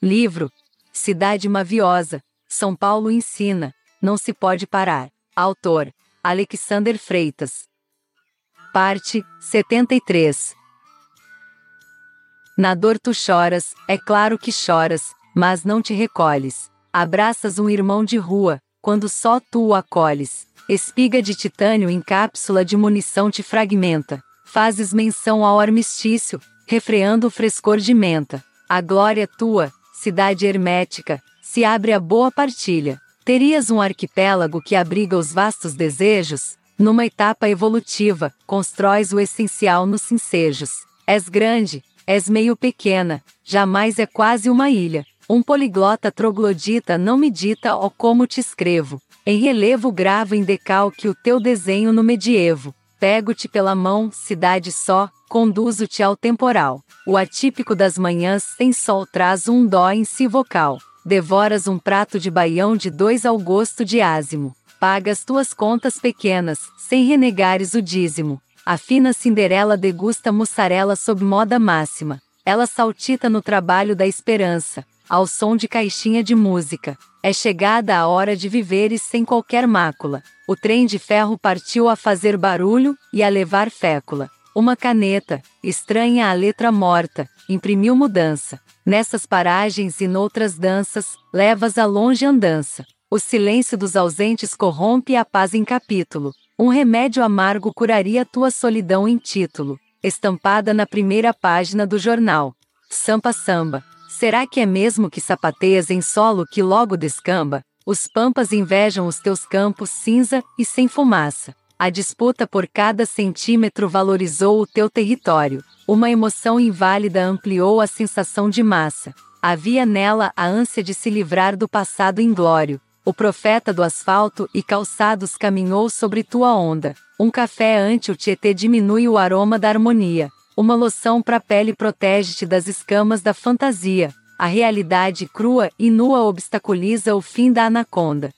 Livro Cidade Maviosa, São Paulo ensina, não se pode parar. Autor Alexander Freitas. Parte 73 Na dor tu choras, é claro que choras, mas não te recolhes. Abraças um irmão de rua, quando só tu o acolhes. Espiga de titânio em cápsula de munição te fragmenta. Fazes menção ao armistício, refreando o frescor de menta. A glória tua, cidade hermética, se abre a boa partilha. Terias um arquipélago que abriga os vastos desejos? Numa etapa evolutiva, constróis o essencial nos sincejos. És grande, és meio pequena, jamais é quase uma ilha. Um poliglota troglodita não medita ó como te escrevo. Em relevo gravo em decalque o teu desenho no medievo. Pego-te pela mão, cidade só, conduzo-te ao temporal. O atípico das manhãs sem sol traz um dó em si vocal. Devoras um prato de baião de dois ao gosto de ázimo. Pagas tuas contas pequenas, sem renegares o dízimo. A fina Cinderela degusta mussarela sob moda máxima. Ela saltita no trabalho da esperança, ao som de caixinha de música. É chegada a hora de viveres sem qualquer mácula. O trem de ferro partiu a fazer barulho e a levar fécula. Uma caneta, estranha a letra morta, imprimiu mudança. Nessas paragens e noutras danças, levas a longe andança. O silêncio dos ausentes corrompe a paz em capítulo. Um remédio amargo curaria tua solidão em título. Estampada na primeira página do jornal. Sampa samba. Será que é mesmo que sapateias em solo que logo descamba? Os pampas invejam os teus campos cinza e sem fumaça. A disputa por cada centímetro valorizou o teu território. Uma emoção inválida ampliou a sensação de massa. Havia nela a ânsia de se livrar do passado inglório. O profeta do asfalto e calçados caminhou sobre tua onda. Um café ante o Tietê diminui o aroma da harmonia. Uma loção para pele protege-te das escamas da fantasia. A realidade crua e nua obstaculiza o fim da anaconda.